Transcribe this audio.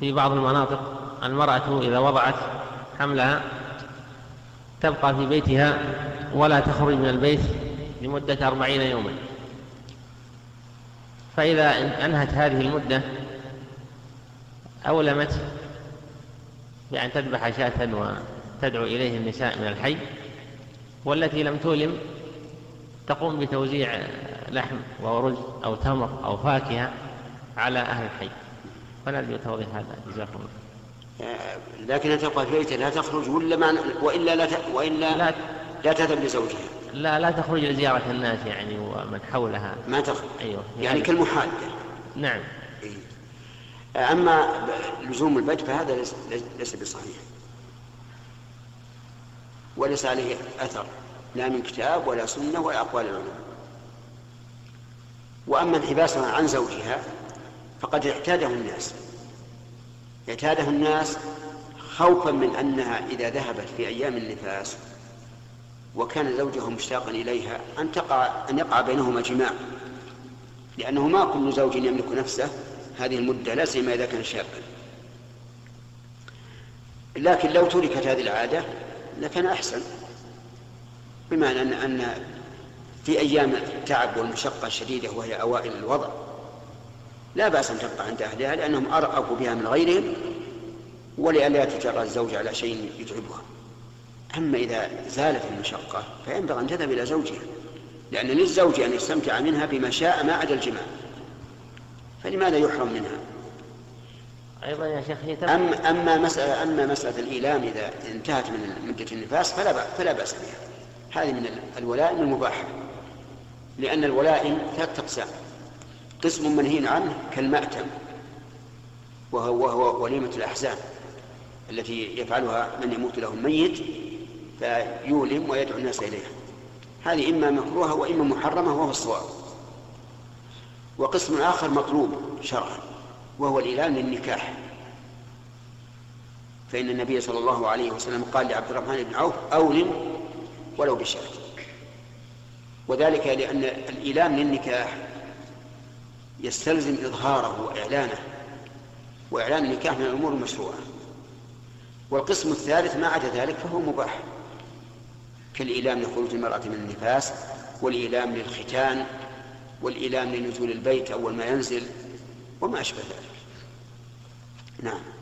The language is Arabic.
في بعض المناطق. المرأة إذا وضعت حملها تبقى في بيتها ولا تخرج من البيت لمدة أربعين يوما. فإذا أنهت هذه المدة أولمت بأن تذبح شاة وتدعو إليه النساء من الحي. والتي لم تولم تقوم بتوزيع لحم ورز أو تمر أو فاكهة على أهل الحي. فنرجو توضيح هذا جزاكم الله. آه، لكنها تبقى في بيتها لا تخرج ولا ما وإلا لا ت... وإلا لا. لا تذهب لزوجها. لا لا تخرج لزيارة الناس يعني ومن حولها. ما تخرج أيوه. يعني, يعني كالمحادة نعم. إيه. أما لزوم البيت فهذا ليس, ليس بصحيح. وليس عليه أثر لا من كتاب ولا سنة ولا أقوال العلماء. وأما انحباسها عن زوجها فقد اعتاده الناس. اعتاده الناس خوفا من أنها إذا ذهبت في أيام النفاس وكان زوجها مشتاقا إليها أن تقع أن يقع بينهما جماع. لأنه ما كل زوج يملك نفسه هذه المدة لا سيما إذا كان شابا. لكن لو تركت هذه العادة لكان أحسن. بمعنى أن في أيام التعب والمشقة الشديدة وهي أوائل الوضع. لا بأس أن تبقى عند أهلها لأنهم أرأفوا بها من غيرهم ولئلا يتجرأ الزوج على شيء يتعبها. أما إذا زالت المشقة فينبغي أن تذهب إلى زوجها لأن للزوج أن يستمتع منها بما شاء ما عدا الجماع. فلماذا يحرم منها؟ أيضا يا شيخ أما أما مسألة أما مسألة الإيلام إذا انتهت من مدة النفاس فلا بأس فلا بأس بها. هذه من الولائم المباحة لأن الولائم ثلاثة أقسام قسم منهي عنه كالمأتم وهو, وهو وليمة الأحزان التي يفعلها من يموت له الميت فيولم ويدعو الناس إليها. هذه إما مكروهة وإما محرمة وهو الصواب. وقسم آخر مطلوب شرعا وهو الإعلان للنكاح. فإن النبي صلى الله عليه وسلم قال لعبد الرحمن بن عوف أولم ولو بشرط وذلك لأن الإيلام للنكاح يستلزم إظهاره وإعلانه وإعلان النكاح من الأمور المشروعة. والقسم الثالث ما عدا ذلك فهو مباح. كالإيلام لخروج المرأة من النفاس والإيلام للختان والإيلام لنزول البيت أول ما ينزل وما أشبه ذلك. نعم.